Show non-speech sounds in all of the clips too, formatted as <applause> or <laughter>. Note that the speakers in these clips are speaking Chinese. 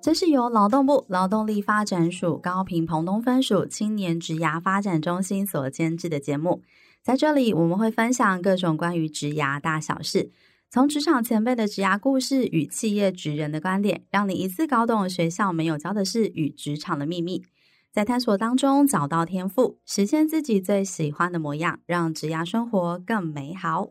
这是由劳动部劳动力发展署高屏澎东分署青年职涯发展中心所监制的节目。在这里，我们会分享各种关于职涯大小事，从职场前辈的职涯故事与企业职人的观点，让你一次搞懂学校没有教的事与职场的秘密，在探索当中找到天赋，实现自己最喜欢的模样，让职涯生活更美好。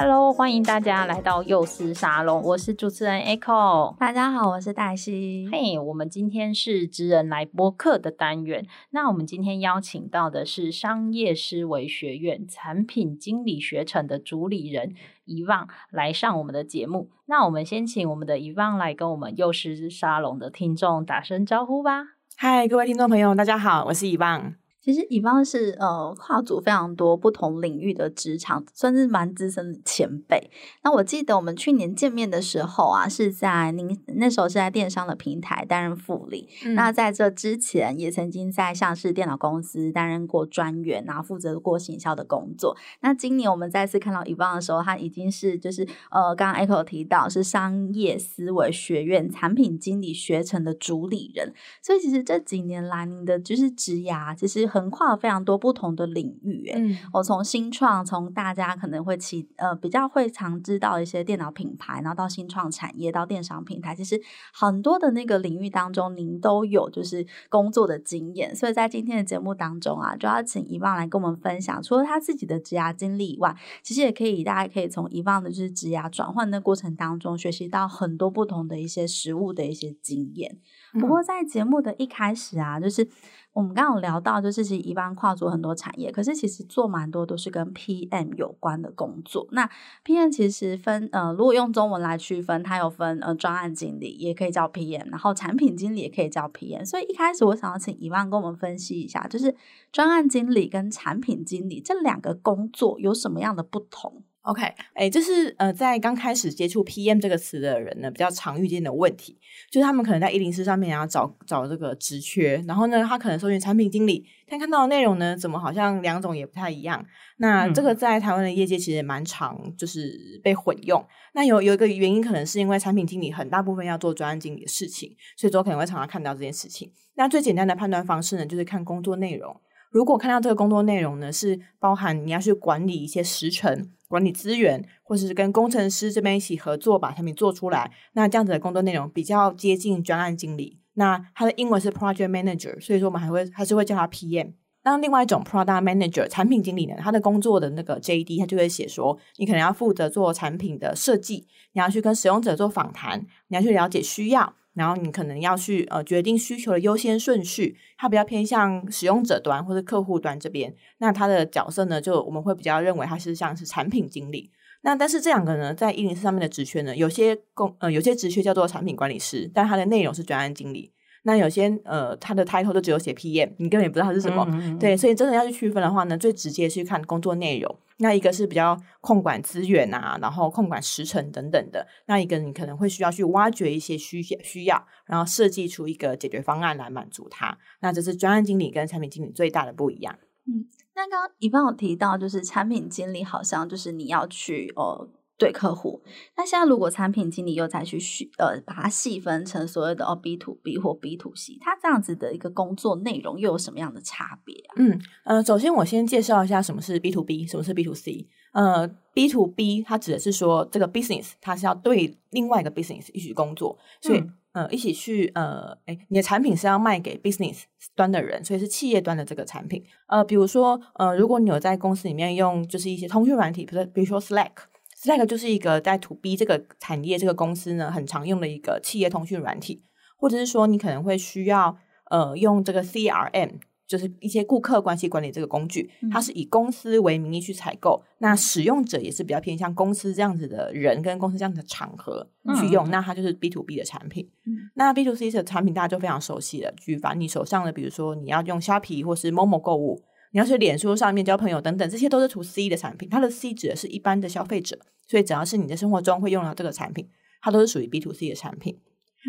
Hello，欢迎大家来到幼师沙龙，我是主持人 Echo。大家好，我是黛西。嘿，hey, 我们今天是职人来播客的单元。那我们今天邀请到的是商业思维学院产品经理学程的主理人遗忘来上我们的节目。那我们先请我们的遗忘来跟我们幼师沙龙的听众打声招呼吧。嗨，各位听众朋友，大家好，我是遗忘。其实乙方是呃跨足非常多不同领域的职场，算是蛮资深的前辈。那我记得我们去年见面的时候啊，是在您那时候是在电商的平台担任副理。嗯、那在这之前，也曾经在像是电脑公司担任过专员，然后负责过行销的工作。那今年我们再次看到乙方的时候，他已经是就是呃刚刚 Echo 提到是商业思维学院产品经理学程的主理人。所以其实这几年来，您的就是职涯其实很。横跨了非常多不同的领域，嗯，我从新创，从大家可能会起呃比较会常知道一些电脑品牌，然后到新创产业，到电商平台，其实很多的那个领域当中，您都有就是工作的经验。所以在今天的节目当中啊，就要请遗忘来跟我们分享，除了他自己的职涯经历以外，其实也可以大家可以从遗忘的就是职涯转换的过程当中，学习到很多不同的一些实务的一些经验。不过在节目的一开始啊，就是。我们刚刚有聊到，就是其实一般跨足很多产业，可是其实做蛮多都是跟 PM 有关的工作。那 PM 其实分呃，如果用中文来区分，它有分呃专案经理，也可以叫 PM，然后产品经理也可以叫 PM。所以一开始我想要请一万跟我们分析一下，就是专案经理跟产品经理这两个工作有什么样的不同？OK，哎，这是呃，在刚开始接触 PM 这个词的人呢，比较常遇见的问题，就是他们可能在104上面要找找这个职缺，然后呢，他可能搜寻产品经理，但看到的内容呢，怎么好像两种也不太一样？那这个在台湾的业界其实也蛮常，就是被混用。那有有一个原因，可能是因为产品经理很大部分要做专案经理的事情，所以说可能会常常看到这件事情。那最简单的判断方式呢，就是看工作内容。如果看到这个工作内容呢，是包含你要去管理一些时程、管理资源，或者是跟工程师这边一起合作把产品做出来，那这样子的工作内容比较接近专案经理。那他的英文是 Project Manager，所以说我们还会还是会叫他 PM。那另外一种 Product Manager 产品经理呢，他的工作的那个 JD，他就会写说，你可能要负责做产品的设计，你要去跟使用者做访谈，你要去了解需要。然后你可能要去呃决定需求的优先顺序，它比较偏向使用者端或者客户端这边。那它的角色呢，就我们会比较认为它是像是产品经理。那但是这两个呢，在一零四上面的职缺呢，有些工呃有些职缺叫做产品管理师，但它的内容是专案经理。那有些呃，他的 title 就只有写 PM，你根本也不知道他是什么。嗯嗯对，所以真的要去区分的话呢，最直接去看工作内容。那一个是比较控管资源啊，然后控管时程等等的。那一个你可能会需要去挖掘一些需需要，然后设计出一个解决方案来满足他。那这是专案经理跟产品经理最大的不一样。嗯，那刚刚一般有提到，就是产品经理好像就是你要去呃。对客户，那现在如果产品经理又再去细呃把它细分成所谓的哦 B to B 或 B to C，它这样子的一个工作内容又有什么样的差别啊？嗯呃，首先我先介绍一下什么是 B to B，什么是 B to C。呃，B to B 它指的是说这个 business 它是要对另外一个 business 一起工作，所以、嗯、呃一起去呃哎你的产品是要卖给 business 端的人，所以是企业端的这个产品。呃，比如说呃如果你有在公司里面用就是一些通讯软体，比如说比如说 Slack。Slack 就是一个在 To B 这个产业这个公司呢，很常用的一个企业通讯软体，或者是说你可能会需要呃用这个 CRM，就是一些顾客关系管理这个工具，它是以公司为名义去采购，嗯、那使用者也是比较偏向公司这样子的人跟公司这样子的场合去用，嗯、那它就是 B to B 的产品。嗯、那 B to C 的产品大家就非常熟悉了，举凡你手上的，比如说你要用虾皮或是 Momo 购物。你要去脸书上面交朋友等等，这些都是 To C 的产品。它的 C 指的是一般的消费者，所以只要是你的生活中会用到这个产品，它都是属于 B to C 的产品。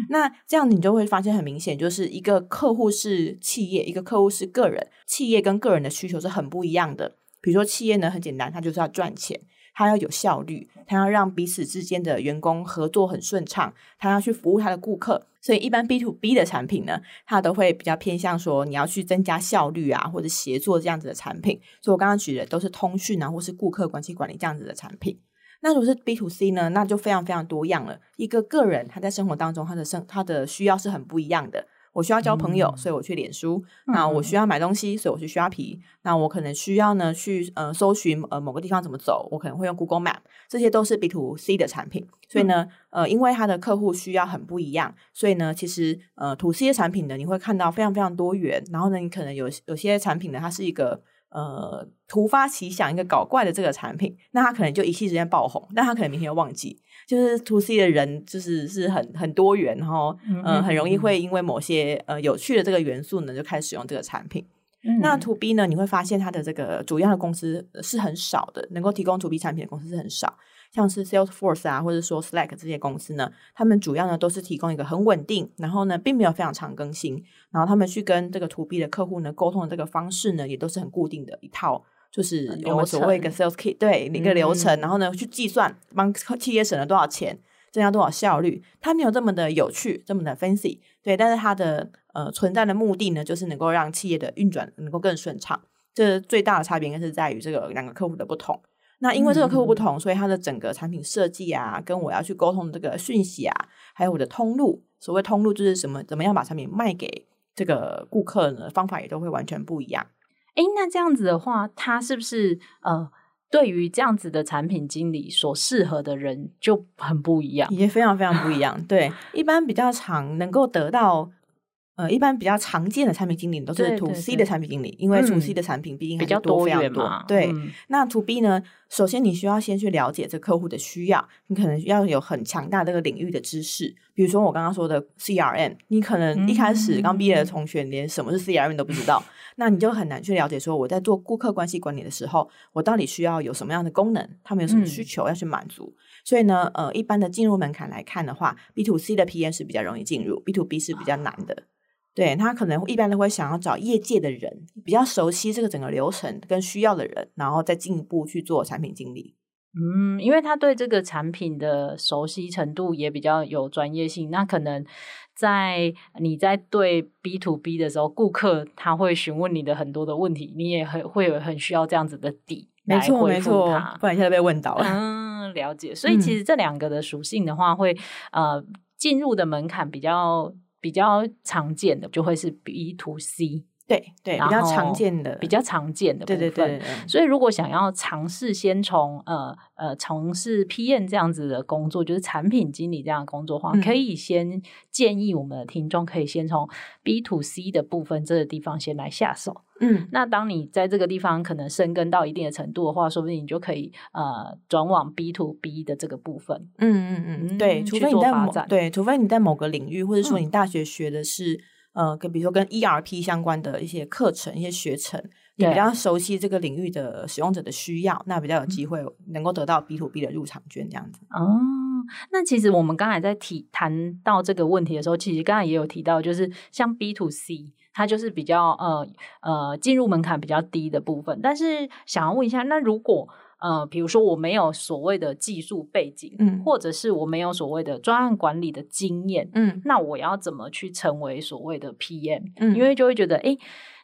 那这样你就会发现很明显，就是一个客户是企业，一个客户是个人。企业跟个人的需求是很不一样的。比如说企业呢，很简单，它就是要赚钱，它要有效率，它要让彼此之间的员工合作很顺畅，它要去服务它的顾客。所以一般 B to B 的产品呢，它都会比较偏向说你要去增加效率啊，或者协作这样子的产品。所以我刚刚举的都是通讯啊，或是顾客关系管理这样子的产品。那如果是 B to C 呢，那就非常非常多样了。一个个人他在生活当中，他的生他的需要是很不一样的。我需要交朋友，嗯、所以我去脸书。那我需要买东西，所以我去 Shopping。那我可能需要呢去呃搜寻呃某个地方怎么走，我可能会用 Google Map。这些都是 B to C 的产品。所以呢，嗯、呃，因为它的客户需要很不一样，所以呢，其实呃 To C 的产品呢，你会看到非常非常多元。然后呢，你可能有有些产品呢，它是一个。呃，突发奇想一个搞怪的这个产品，那它可能就一夕之间爆红，但他可能明天又忘记。就是 To C 的人，就是是很很多元，然后呃，很容易会因为某些呃有趣的这个元素呢，就开始使用这个产品。嗯、那 To B 呢，你会发现它的这个主要的公司是很少的，能够提供 To B 产品的公司是很少。像是 Salesforce 啊，或者说 Slack 这些公司呢，他们主要呢都是提供一个很稳定，然后呢并没有非常常更新，然后他们去跟这个 To B 的客户呢沟通的这个方式呢，也都是很固定的一套，就是我们所谓一个 Sales Kit，对一个流程，嗯、然后呢去计算帮企业省了多少钱，增加多少效率，它没有这么的有趣，这么的 fancy，对，但是它的呃存在的目的呢，就是能够让企业的运转能够更顺畅，这最大的差别应该是在于这个两个客户的不同。那因为这个客户不同，嗯、所以它的整个产品设计啊，跟我要去沟通的这个讯息啊，还有我的通路，所谓通路就是什么，怎么样把产品卖给这个顾客呢？方法也都会完全不一样。诶，那这样子的话，他是不是呃，对于这样子的产品经理所适合的人就很不一样，也非常非常不一样。<laughs> 对，一般比较常能够得到。呃，一般比较常见的产品经理都是 To C 的产品经理，因为 To C 的产品毕竟比较多非常多。嗯、对，嗯、那 To B 呢？首先你需要先去了解这客户的需要，你可能要有很强大这个领域的知识。比如说我刚刚说的 CRM，你可能一开始刚毕业的同学连什么是 CRM 都不知道，嗯、那你就很难去了解说我在做顾客关系管理的时候，我到底需要有什么样的功能，他们有什么需求要去满足。嗯、所以呢，呃，一般的进入门槛来看的话，B to C 的 PM 是比较容易进入，B to B 是比较难的。对，他可能一般都会想要找业界的人，比较熟悉这个整个流程跟需要的人，然后再进一步去做产品经理。嗯，因为他对这个产品的熟悉程度也比较有专业性。那可能在你在对 B to B 的时候，顾客他会询问你的很多的问题，你也很会有很需要这样子的底来回复他。没错，没错，不然现在被问到了。嗯，了解。所以其实这两个的属性的话，会呃进入的门槛比较。比较常见的就会是 B to C，对对，比较常见的，比较常见的部分。对对对，对。所以如果想要尝试先从呃呃从事 p n 这样子的工作，就是产品经理这样的工作的话，嗯、可以先建议我们的听众可以先从 B to C 的部分这个地方先来下手。嗯，那当你在这个地方可能深耕到一定的程度的话，说不定你就可以呃转往 B to B 的这个部分。嗯嗯嗯，对，除非你在某对，除非你在某个领域，或者说你大学学的是、嗯、呃跟比如说跟 ERP 相关的一些课程、一些学程，你比较熟悉这个领域的使用者的需要，那比较有机会能够得到 B to B 的入场券这样子。哦，那其实我们刚才在提谈到这个问题的时候，其实刚才也有提到，就是像 B to C。它就是比较呃呃进入门槛比较低的部分，但是想要问一下，那如果呃比如说我没有所谓的技术背景，嗯，或者是我没有所谓的专案管理的经验，嗯，那我要怎么去成为所谓的 PM？嗯，因为就会觉得，哎，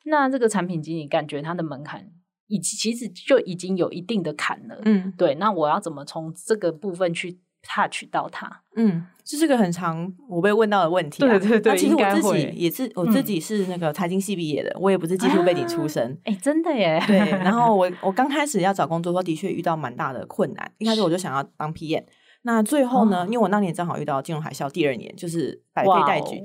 那这个产品经理感觉它的门槛已其实就已经有一定的坎了，嗯，对，那我要怎么从这个部分去 touch 到它？嗯。这是个很常我被问到的问题、啊。对对对，其实我自己也是，我自己是那个财经系毕业的，嗯、我也不是技术背景出身。哎、啊，真的耶。对，<laughs> 然后我我刚开始要找工作的时候，的确遇到蛮大的困难。一开始我就想要当 PM，那最后呢，哦、因为我那年正好遇到金融海啸，第二年就是百废待举。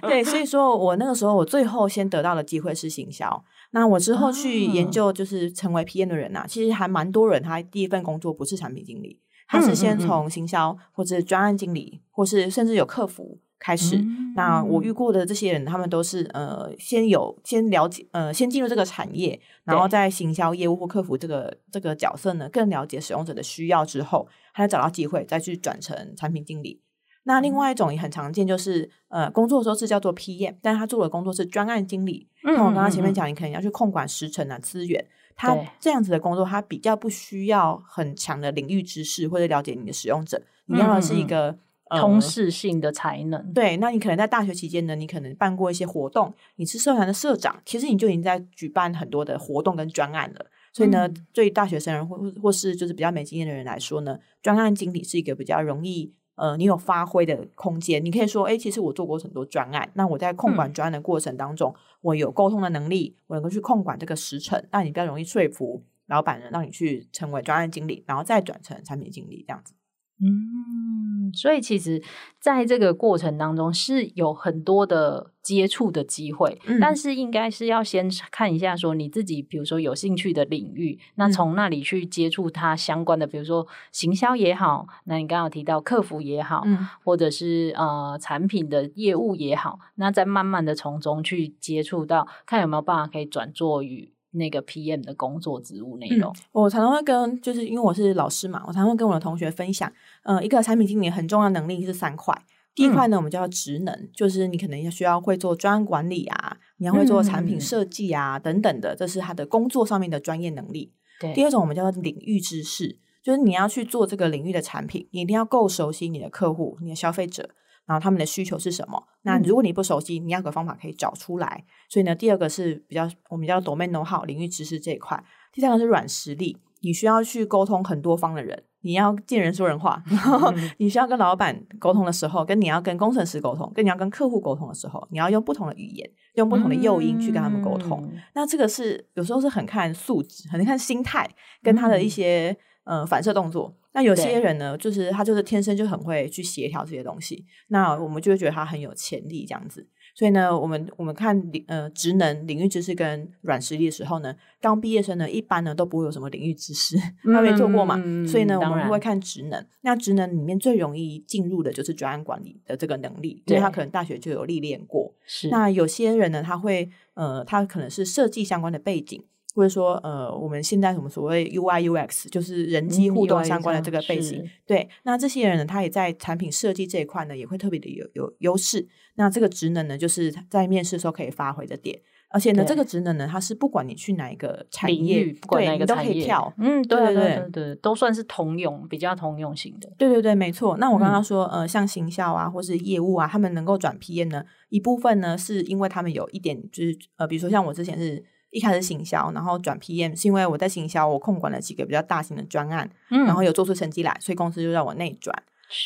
对 <laughs> 对，所以说我那个时候我最后先得到的机会是行销。那我之后去研究，就是成为 PM 的人啊，其实还蛮多人，他第一份工作不是产品经理。他是先从行销，或者专案经理，或是甚至有客服开始。嗯、那我遇过的这些人，他们都是呃，先有先了解，呃，先进入这个产业，然后在行销业务或客服这个这个角色呢，更了解使用者的需要之后，他再找到机会再去转成产品经理。那另外一种也很常见，就是呃，工作的时候是叫做 PM，但是他做的工作是专案经理。那我刚刚前面讲，你可能要去控管时程啊、资源，他这样子的工作，他比较不需要很强的领域知识或者了解你的使用者，你要的是一个、呃、通识性的才能。对，那你可能在大学期间呢，你可能办过一些活动，你是社团的社长，其实你就已经在举办很多的活动跟专案了。所以呢，对于大学生人或或是就是比较没经验的人来说呢，专案经理是一个比较容易。呃，你有发挥的空间，你可以说，哎，其实我做过很多专案，那我在控管专案的过程当中，嗯、我有沟通的能力，我能够去控管这个时程，那你比较容易说服老板人，让你去成为专案经理，然后再转成产品经理这样子。嗯，所以其实在这个过程当中是有很多的接触的机会，嗯、但是应该是要先看一下说你自己，比如说有兴趣的领域，那从那里去接触它相关的，比如说行销也好，那你刚刚有提到客服也好，嗯、或者是呃产品的业务也好，那再慢慢的从中去接触到，看有没有办法可以转做与。那个 PM 的工作职务内容，嗯，我常常会跟，就是因为我是老师嘛，我常常会跟我的同学分享，呃，一个产品经理很重要的能力是三块。第一块呢，我们叫职能，嗯、就是你可能要需要会做专案管理啊，你要会做产品设计啊、嗯、等等的，这是他的工作上面的专业能力。对，第二种我们叫做领域知识，就是你要去做这个领域的产品，你一定要够熟悉你的客户、你的消费者。然后他们的需求是什么？那如果你不熟悉，你要有个方法可以找出来。所以呢，第二个是比较我们叫 domain know-how 领域知识这一块。第三个是软实力，你需要去沟通很多方的人，你要见人说人话。<laughs> 然 <laughs> 后你需要跟老板沟通的时候，跟你要跟工程师沟通，跟你要跟客户沟通的时候，你要用不同的语言，用不同的诱因去跟他们沟通。嗯、那这个是有时候是很看素质，很看心态，跟他的一些。呃，反射动作。那有些人呢，就是他就是天生就很会去协调这些东西。那我们就会觉得他很有潜力这样子。所以呢，我们我们看领呃职能、领域知识跟软实力的时候呢，刚毕业生呢一般呢都不会有什么领域知识，嗯、他没做过嘛。所以呢，我们会看职能。那职能里面最容易进入的就是专案管理的这个能力，因为他可能大学就有历练过。是。那有些人呢，他会呃，他可能是设计相关的背景。或者说，呃，我们现在什么所谓 UI UX，就是人机互动相关的这个背景，嗯、对，那这些人呢，他也在产品设计这一块呢，也会特别的有有优势。那这个职能呢，就是在面试的时候可以发挥的点。而且呢，对这个职能呢，它是不管你去哪一个产业，不管哪个产业，对，你都可以跳。嗯，对对对对，对，都算是通用，比较通用型的。对对对，没错。那我刚刚说，嗯、呃，像行销啊，或是业务啊，他们能够转 PM 呢，一部分呢，是因为他们有一点，就是呃，比如说像我之前是。一开始行销，然后转 PM，是因为我在行销，我控管了几个比较大型的专案，嗯，然后有做出成绩来，所以公司就让我内转。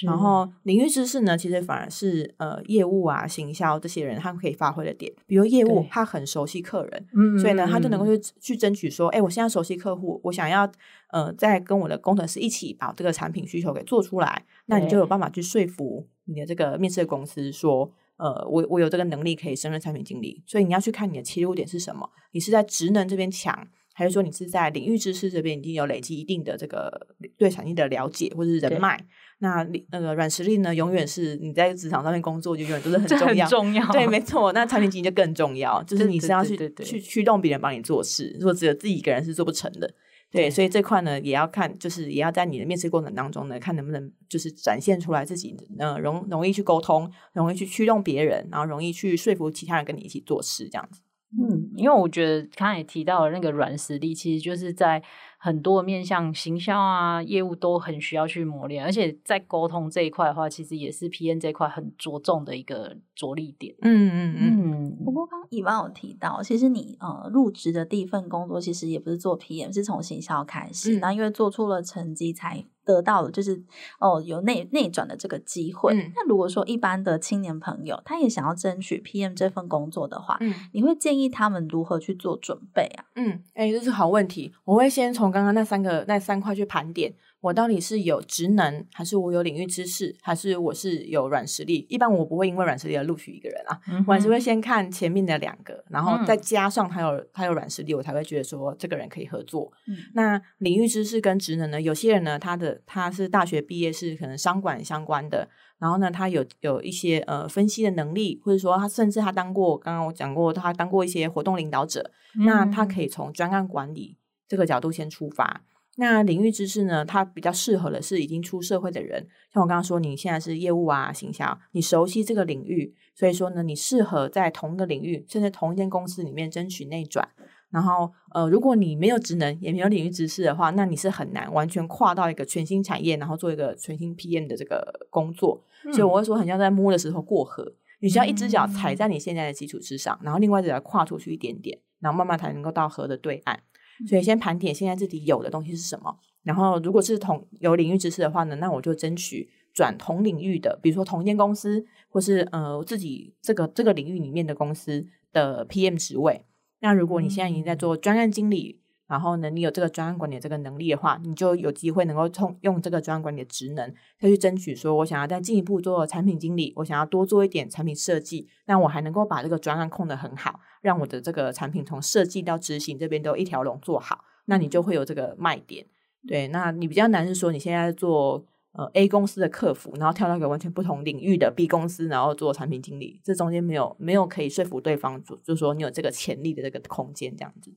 然后领域知识呢，其实反而是呃业务啊、行销这些人他们可以发挥的点。比如业务，他很熟悉客人，嗯，所以呢，他就能够去去争取说，哎，我现在熟悉客户，我想要呃再跟我的工程师一起把这个产品需求给做出来，那你就有办法去说服你的这个面试的公司说。呃，我我有这个能力可以胜任产品经理，所以你要去看你的切入点是什么？你是在职能这边强，还是说你是在领域知识这边已经有累积一定的这个对产业的了解或者是人脉？那那个软实力呢，永远是你在职场上面工作就永远都是很重要，重要。对，没错。那产品经理就更重要，就是你是要去去驱动别人帮你做事，如果只有自己一个人是做不成的。对，所以这块呢，也要看，就是也要在你的面试过程当中呢，看能不能就是展现出来自己，呃，容容易去沟通，容易去驱动别人，然后容易去说服其他人跟你一起做事，这样子。嗯，因为我觉得刚才也提到了那个软实力，其实就是在。很多面向行销啊，业务都很需要去磨练，而且在沟通这一块的话，其实也是 PM 这一块很着重的一个着力点。嗯嗯嗯。嗯不过刚刚 Yvonne 有提到，其实你呃入职的第一份工作其实也不是做 PM，是从行销开始，那、嗯、因为做出了成绩才得到了就是哦有内内转的这个机会。嗯、那如果说一般的青年朋友他也想要争取 PM 这份工作的话，嗯、你会建议他们如何去做准备啊？嗯，哎，这是好问题，我会先从。刚刚那三个那三块去盘点，我到底是有职能，还是我有领域知识，还是我是有软实力？一般我不会因为软实力而录取一个人啊，嗯、我还是会先看前面的两个，然后再加上他有他有软实力，我才会觉得说这个人可以合作。嗯、那领域知识跟职能呢？有些人呢，他的他是大学毕业是可能商管相关的。然后呢，他有有一些呃分析的能力，或者说他甚至他当过，刚刚我讲过，他当过一些活动领导者，嗯、那他可以从专案管理这个角度先出发。那领域知识呢，它比较适合的是已经出社会的人，像我刚刚说，你现在是业务啊、行销，你熟悉这个领域，所以说呢，你适合在同一个领域，甚至同一间公司里面争取内转。然后，呃，如果你没有职能，也没有领域知识的话，那你是很难完全跨到一个全新产业，然后做一个全新 PM 的这个工作。嗯、所以我会说，很像在摸的时候过河，你需要一只脚踩在你现在的基础之上，嗯、然后另外一只脚跨出去一点点，然后慢慢才能够到河的对岸。所以先盘点现在自己有的东西是什么，然后如果是同有领域知识的话呢，那我就争取转同领域的，比如说同一间公司，或是呃自己这个这个领域里面的公司的 PM 职位。那如果你现在已经在做专案经理，然后呢，你有这个专案管理这个能力的话，你就有机会能够通用这个专案管理的职能，再去争取说，我想要再进一步做产品经理，我想要多做一点产品设计，那我还能够把这个专案控得很好，让我的这个产品从设计到执行这边都一条龙做好，那你就会有这个卖点。对，那你比较难是说你现在做。呃，A 公司的客服，然后跳到一个完全不同领域的 B 公司，然后做产品经理，这中间没有没有可以说服对方，就就说你有这个潜力的这个空间，这样子。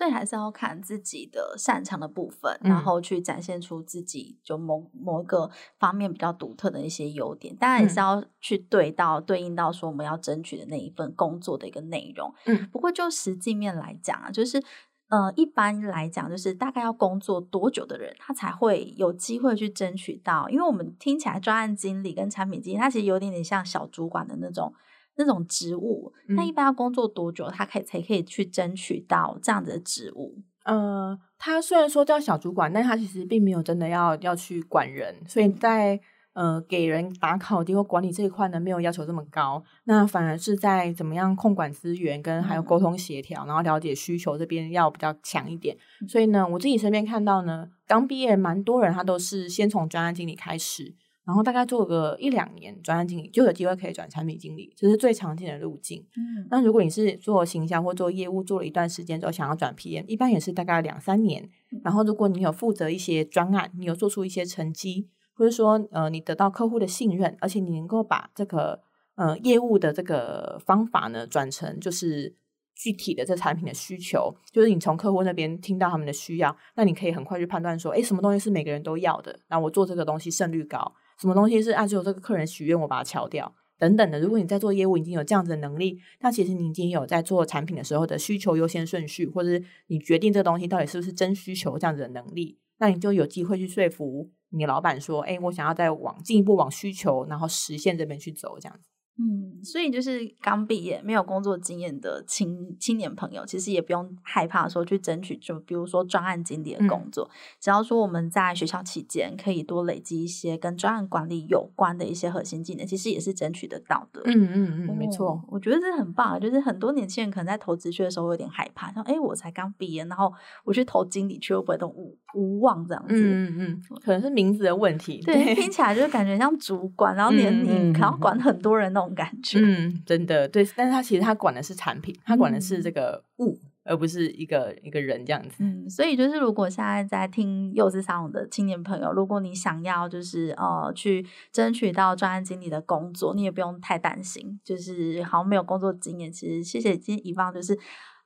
所以还是要看自己的擅长的部分，然后去展现出自己就某某一个方面比较独特的一些优点。当然也是要去对到对应到说我们要争取的那一份工作的一个内容。嗯，不过就实际面来讲啊，就是。呃，一般来讲，就是大概要工作多久的人，他才会有机会去争取到？因为我们听起来专案经理跟产品经理，他其实有点点像小主管的那种那种职务。那、嗯、一般要工作多久，他可以才可以去争取到这样子的职务？呃，他虽然说叫小主管，但他其实并没有真的要要去管人，所以在。呃，给人打考绩或管理这一块呢，没有要求这么高，那反而是在怎么样控管资源跟还有沟通协调，嗯、然后了解需求这边要比较强一点。所以呢，我自己身边看到呢，刚毕业蛮多人，他都是先从专案经理开始，然后大概做个一两年专案经理，就有机会可以转产品经理，这是最常见的路径。嗯，那如果你是做行销或做业务做了一段时间之后想要转 PM，一般也是大概两三年。然后如果你有负责一些专案，你有做出一些成绩。或者说，呃，你得到客户的信任，而且你能够把这个呃业务的这个方法呢转成就是具体的这产品的需求，就是你从客户那边听到他们的需要，那你可以很快去判断说，诶，什么东西是每个人都要的，那我做这个东西胜率高；什么东西是啊，只有这个客人许愿，我把它敲掉等等的。如果你在做业务已经有这样子的能力，那其实你已经有在做产品的时候的需求优先顺序，或者是你决定这个东西到底是不是真需求这样子的能力，那你就有机会去说服。你老板说：“哎，我想要再往进一步往需求，然后实现这边去走，这样子。”嗯，所以就是刚毕业没有工作经验的青青年朋友，其实也不用害怕说去争取，就比如说专案经理的工作。嗯、只要说我们在学校期间可以多累积一些跟专案管理有关的一些核心技能，其实也是争取得到的。嗯嗯嗯，没错，我觉得这很棒。就是很多年轻人可能在投职缺的时候有点害怕，像：“哎，我才刚毕业，然后我去投经理去，会不会都无无望这样子？”嗯嗯，可能是名字的问题。对，对听起来就是感觉像主管，然后连你可能要管很多人那种感觉。嗯。真的对，但是他其实他管的是产品，他管的是这个物，嗯、而不是一个一个人这样子。嗯，所以就是如果现在在听幼稚沙龙的青年朋友，如果你想要就是呃去争取到专案经理的工作，你也不用太担心，就是好像没有工作经验。其实谢谢今天宜芳就是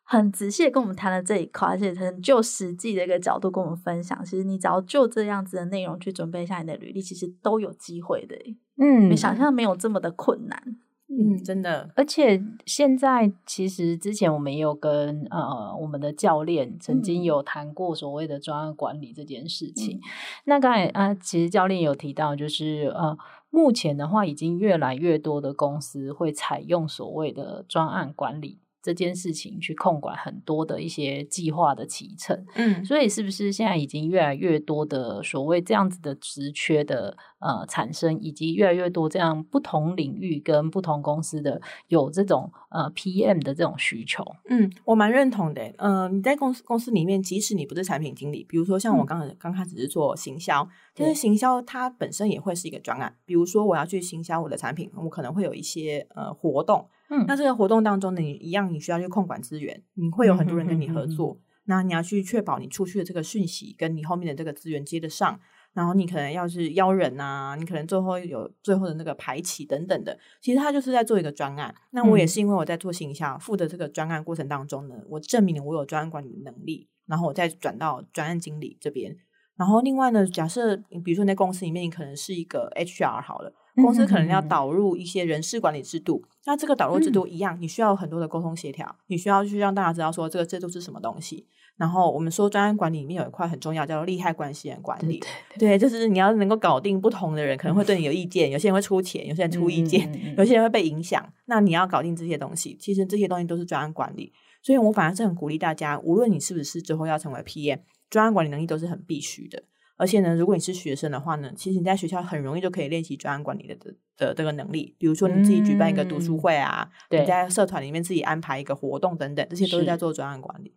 很仔细的跟我们谈了这一块，而且很就实际的一个角度跟我们分享。其实你只要就这样子的内容去准备一下你的履历，其实都有机会的。嗯，你想象没有这么的困难。嗯，真的，而且现在其实之前我们也有跟呃我们的教练曾经有谈过所谓的专案管理这件事情。嗯、那刚才啊，其实教练有提到，就是呃目前的话，已经越来越多的公司会采用所谓的专案管理。这件事情去控管很多的一些计划的启程，嗯，所以是不是现在已经越来越多的所谓这样子的职缺的呃产生，以及越来越多这样不同领域跟不同公司的有这种呃 PM 的这种需求？嗯，我蛮认同的。嗯、呃，你在公司公司里面，即使你不是产品经理，比如说像我刚刚、嗯、刚开始是做行销，其实行销它本身也会是一个专案。比如说我要去行销我的产品，我可能会有一些呃活动。嗯，那这个活动当中呢，你一样，你需要去控管资源，你会有很多人跟你合作，那你要去确保你出去的这个讯息跟你后面的这个资源接得上，然后你可能要是邀人啊，你可能最后有最后的那个排期等等的，其实他就是在做一个专案。那我也是因为我在做形象，负责这个专案过程当中呢，我证明了我有专案管理的能力，然后我再转到专案经理这边。然后另外呢，假设比如说你在公司里面，你可能是一个 HR 好了。公司可能要导入一些人事管理制度，嗯、那这个导入制度一样，你需要很多的沟通协调，你需要去让大家知道说这个制度是什么东西。然后我们说专案管理里面有一块很重要，叫做利害关系人管理。对，对，对，对，就是你要能够搞定不同的人，可能会对你有意见，有些人会出钱，有些人出意见，嗯、有些人会被影响。那你要搞定这些东西，其实这些东西都是专案管理。所以我反而是很鼓励大家，无论你是不是之后要成为 PM，专案管理能力都是很必须的。而且呢，如果你是学生的话呢，其实你在学校很容易就可以练习专案管理的的的这个能力。比如说你自己举办一个读书会啊，嗯、你在社团里面自己安排一个活动等等，这些都是在做专案管理。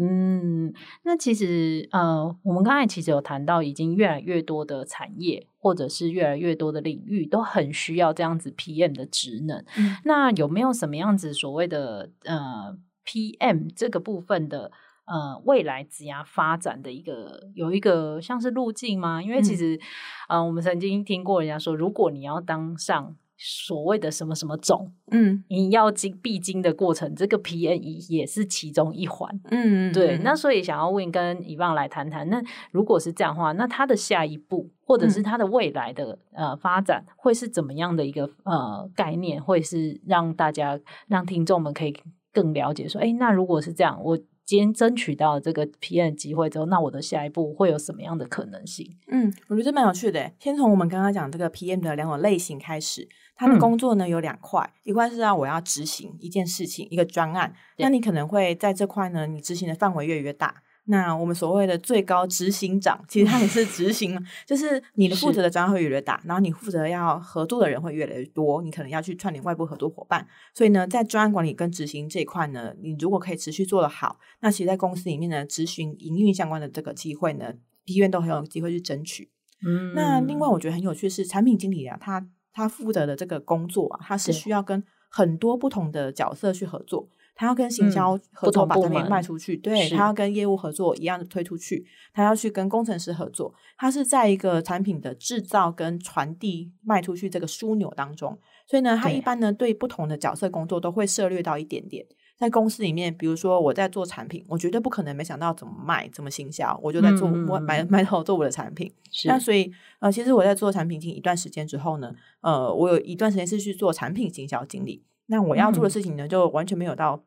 嗯，那其实呃，我们刚才其实有谈到，已经越来越多的产业或者是越来越多的领域都很需要这样子 PM 的职能。嗯、那有没有什么样子所谓的呃 PM 这个部分的？呃，未来职涯发展的一个有一个像是路径吗？因为其实，嗯、呃，我们曾经听过人家说，如果你要当上所谓的什么什么总，嗯，你要经必经的过程，这个 PNE 也是其中一环，嗯嗯，对。那所以想要问跟 Yvonne 来谈谈，那如果是这样的话，那他的下一步或者是他的未来的、嗯、呃发展会是怎么样的一个呃概念，会是让大家让听众们可以更了解说，哎，那如果是这样，我。先争取到这个 PM 机会之后，那我的下一步会有什么样的可能性？嗯，我觉得这蛮有趣的。先从我们刚刚讲这个 PM 的两种类型开始，他的工作呢有两块，嗯、一块是让我要执行一件事情，一个专案，那你可能会在这块呢，你执行的范围越来越大。那我们所谓的最高执行长，其实他也是执行，<laughs> 就是你的负责的专案会越来越大，然后你负责要合作的人会越来越多，你可能要去串联外部合作伙伴。所以呢，在专案管理跟执行这一块呢，你如果可以持续做得好，那其实在公司里面呢，执行营运相关的这个机会呢医院都很有机会去争取。嗯，那另外我觉得很有趣是产品经理啊，他他负责的这个工作啊，他是需要跟很多不同的角色去合作。他要跟行销合作把产品卖出去，对，他要跟业务合作一样的推出去，他要去跟工程师合作，他是在一个产品的制造跟传递卖出去这个枢纽当中，所以呢，他一般呢对不同的角色工作都会涉略到一点点。在公司里面，比如说我在做产品，我绝对不可能没想到怎么卖，怎么行销，我就在做我买 <laughs> 买头做我的产品。那所以呃，其实我在做产品经一段时间之后呢，呃，我有一段时间是去做产品行销经理，那我要做的事情呢，就完全没有到。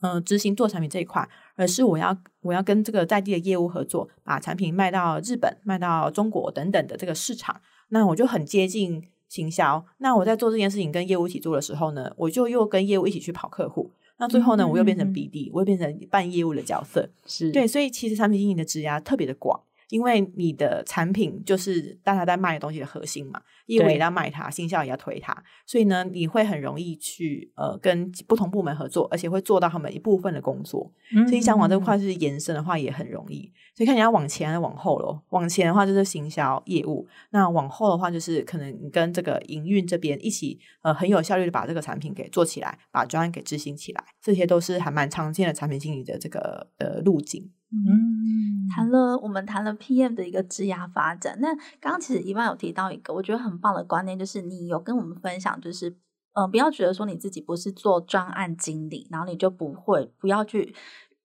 嗯、呃，执行做产品这一块，而是我要我要跟这个在地的业务合作，把产品卖到日本、卖到中国等等的这个市场。那我就很接近行销。那我在做这件事情跟业务一起做的时候呢，我就又跟业务一起去跑客户。那最后呢，我又变成 BD，我又变成办业务的角色。是对，所以其实产品经理的职涯特别的广。因为你的产品就是大家在卖的东西的核心嘛，业务也要卖它，行销也要推它，所以呢，你会很容易去呃跟不同部门合作，而且会做到他们一部分的工作。所以想往这块是延伸的话，也很容易。所以看你要往前还是往后咯。往前的话就是行销业务，那往后的话就是可能你跟这个营运这边一起呃很有效率的把这个产品给做起来，把专案给执行起来，这些都是还蛮常见的产品经理的这个呃路径。嗯，谈了我们谈了 PM 的一个职涯发展。那刚刚其实 Yvonne 有提到一个我觉得很棒的观念，就是你有跟我们分享，就是呃，不要觉得说你自己不是做专案经理，然后你就不会不要去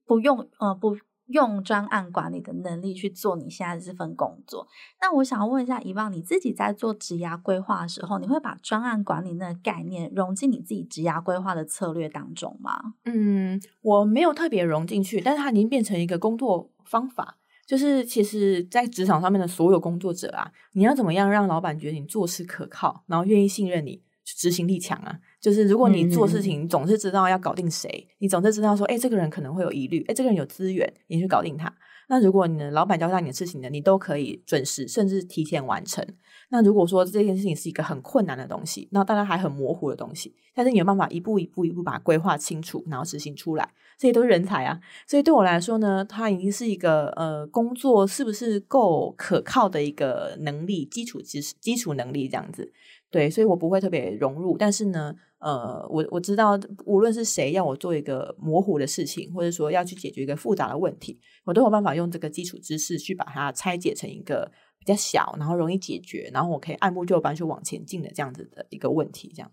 不用呃不。用专案管理的能力去做你现在这份工作。那我想要问一下，Yvonne，你自己在做职涯规划的时候，你会把专案管理那个概念融进你自己职涯规划的策略当中吗？嗯，我没有特别融进去，但是它已经变成一个工作方法。就是其实，在职场上面的所有工作者啊，你要怎么样让老板觉得你做事可靠，然后愿意信任你，执行力强啊？就是如果你做事情总是知道要搞定谁，嗯、你总是知道说，哎，这个人可能会有疑虑，哎，这个人有资源，你去搞定他。那如果你的老板交代你的事情呢，你都可以准时，甚至提前完成。那如果说这件事情是一个很困难的东西，那当然还很模糊的东西，但是你有办法一步一步一步把它规划清楚，然后执行出来，这些都是人才啊。所以对我来说呢，它已经是一个呃工作是不是够可靠的一个能力，基础知识、基础能力这样子。对，所以我不会特别融入，但是呢，呃，我我知道，无论是谁要我做一个模糊的事情，或者说要去解决一个复杂的问题，我都有办法用这个基础知识去把它拆解成一个比较小，然后容易解决，然后我可以按部就班去往前进的这样子的一个问题，这样。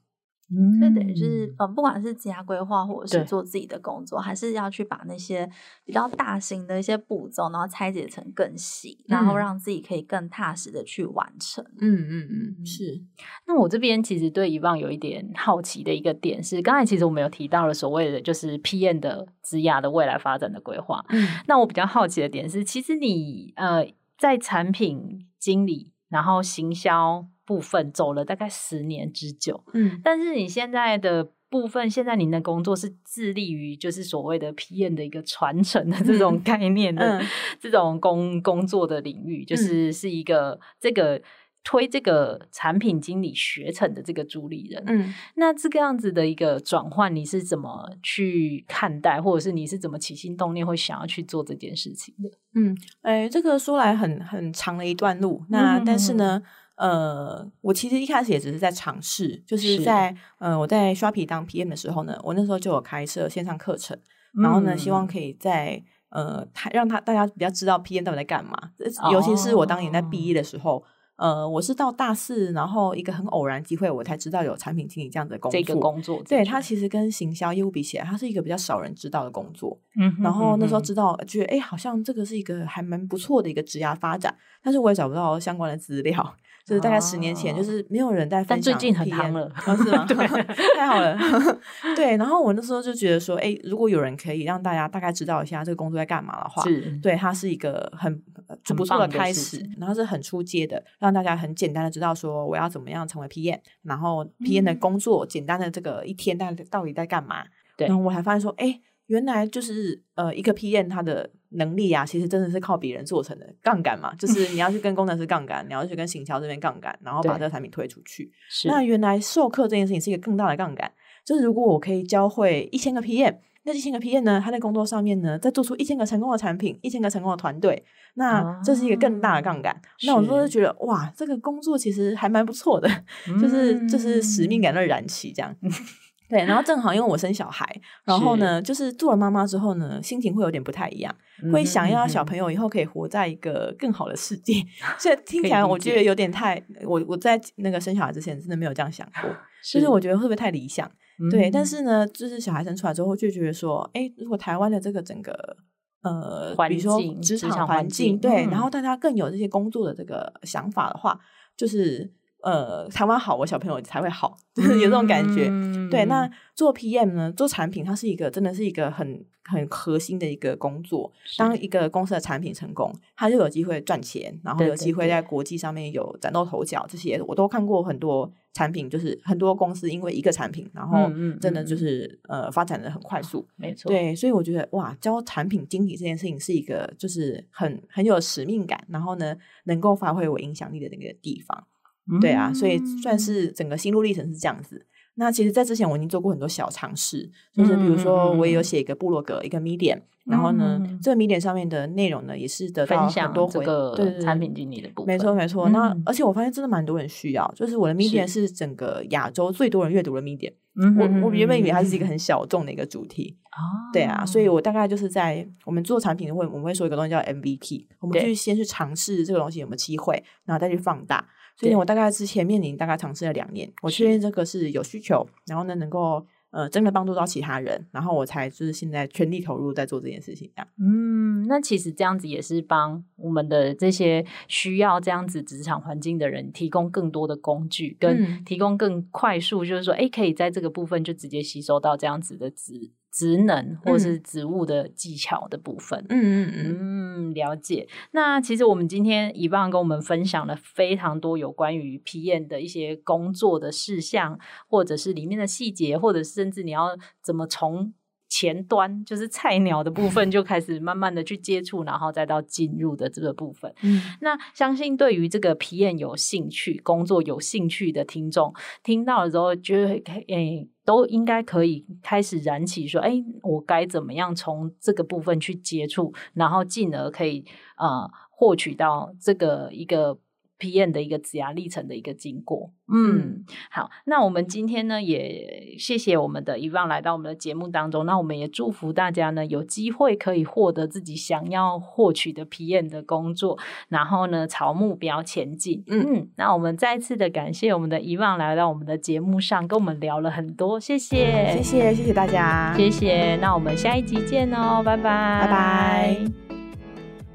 嗯，所以等于就是呃，不管是职业规划，或者是做自己的工作，还是要去把那些比较大型的一些步骤，然后拆解成更细，嗯、然后让自己可以更踏实的去完成。嗯嗯嗯，是。那我这边其实对 Yvonne 有一点好奇的一个点是，刚才其实我们有提到了所谓的就是 PN 的职涯的未来发展的规划。嗯，那我比较好奇的点是，其实你呃在产品经理，然后行销。部分走了大概十年之久，嗯，但是你现在的部分，现在您的工作是致力于就是所谓的 PM 的一个传承的这种概念的、嗯、这种工工作的领域，就是是一个这个推这个产品经理学成的这个主理人，嗯，那这个样子的一个转换，你是怎么去看待，或者是你是怎么起心动念会想要去做这件事情的？嗯，哎，这个说来很很长的一段路，那但是呢。嗯呃，我其实一开始也只是在尝试，就是在是呃我在 Shopee 当 PM 的时候呢，我那时候就有开设线上课程，嗯、然后呢，希望可以在呃，他让他大家比较知道 PM 到底在干嘛，尤其是我当年在毕业的时候。我是到大四，然后一个很偶然机会，我才知道有产品经理这样的工作。这个工作，对，它其实跟行销业务比起来，它是一个比较少人知道的工作。嗯哼，然后那时候知道，觉得哎，好像这个是一个还蛮不错的一个职涯发展，但是我也找不到相关的资料。就是大概十年前，就是没有人在分享 PM，但最近很夯了，是吗？<laughs> 对，<laughs> 太好了。对，然后我那时候就觉得说，哎，如果有人可以让大家大概知道一下这个工作在干嘛的话，是对，它是一个很很不错的开始，然后是很出阶的，让大家很简单的知道说我要怎么样成为 PM，然后 PM 的工作、嗯、简单的这个一天大概到底在干嘛？对，然后我还发现说，哎，原来就是呃一个 PM 他的。能力啊，其实真的是靠别人做成的杠杆嘛，就是你要去跟工程师杠杆，你要去跟行销这边杠杆，然后把这个产品推出去。那原来授课这件事情是一个更大的杠杆，就是如果我可以教会一千个 PM，那一千个 PM 呢，他在工作上面呢，再做出一千个成功的产品，一千个成功的团队，那这是一个更大的杠杆。啊、那我说就觉得哇，这个工作其实还蛮不错的，<laughs> 就是就是使命感的燃起这样。<laughs> 对，然后正好因为我生小孩，然后呢，就是做了妈妈之后呢，心情会有点不太一样，嗯、会想要小朋友以后可以活在一个更好的世界。<laughs> 所以听起来我觉得有点太，我我在那个生小孩之前真的没有这样想过，<laughs> 是就是我觉得会不会太理想？嗯、对，但是呢，就是小孩生出来之后就觉得说，哎，如果台湾的这个整个呃，环境，比如说职场环境，场环境对，嗯、然后大家更有这些工作的这个想法的话，就是。呃，台湾好，我小朋友才会好，就是有这种感觉。嗯、对，那做 PM 呢，做产品，它是一个真的是一个很很核心的一个工作。当一个公司的产品成功，它就有机会赚钱，然后有机会在国际上面有崭露头角。这些我都看过很多产品，就是很多公司因为一个产品，然后真的就是、呃发展的很快速。没错，对，所以我觉得哇，教产品经理这件事情是一个就是很很有使命感，然后呢，能够发挥我影响力的那个地方。对啊，所以算是整个心路历程是这样子。那其实，在之前我已经做过很多小尝试，就是比如说，我也有写一个部落格，一个 Medium，然后呢，这个 Medium 上面的内容呢，也是得到很多回响。对产品经理的部分，没错没错。那而且我发现真的蛮多人需要，就是我的 Medium 是整个亚洲最多人阅读的 Medium。我我原本以为它是一个很小众的一个主题。对啊，所以我大概就是在我们做产品会，我们会说一个东西叫 MVP，我们去先去尝试这个东西有没有机会，然后再去放大。所以我大概之前面临大概尝试了两年，我确认这个是有需求，然后呢能够呃真的帮助到其他人，然后我才就是现在全力投入在做这件事情这样。嗯，那其实这样子也是帮我们的这些需要这样子职场环境的人提供更多的工具，跟提供更快速，就是说，哎、嗯，可以在这个部分就直接吸收到这样子的资。职能或是职务的技巧的部分，嗯嗯嗯嗯，了解。那其实我们今天 Yvonne 跟我们分享了非常多有关于 PM 的一些工作的事项，或者是里面的细节，或者甚至你要怎么从前端就是菜鸟的部分就开始慢慢的去接触，然后再到进入的这个部分。嗯，那相信对于这个皮验有兴趣、工作有兴趣的听众，听到了之后觉得诶。欸都应该可以开始燃起说，哎，我该怎么样从这个部分去接触，然后进而可以呃获取到这个一个 PM 的一个职涯历程的一个经过，嗯，好，那我们今天呢也谢谢我们的 Yvonne 来到我们的节目当中，那我们也祝福大家呢有机会可以获得自己想要获取的 PM 的工作，然后呢朝目标前进，嗯，嗯，那我们再次的感谢我们的 Yvonne 来到我们的节目上跟我们聊了很多，谢谢，嗯、谢谢，谢谢大家，谢谢，那我们下一集见哦，拜拜，拜拜。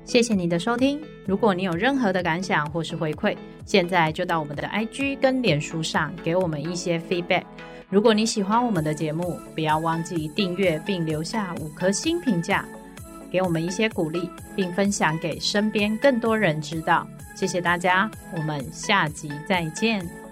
谢谢你的收听。如果你有任何的感想或是回馈，现在就到我们的 IG 跟脸书上给我们一些 feedback。如果你喜欢我们的节目，不要忘记订阅并留下五颗星评价，给我们一些鼓励，并分享给身边更多人知道。谢谢大家，我们下集再见。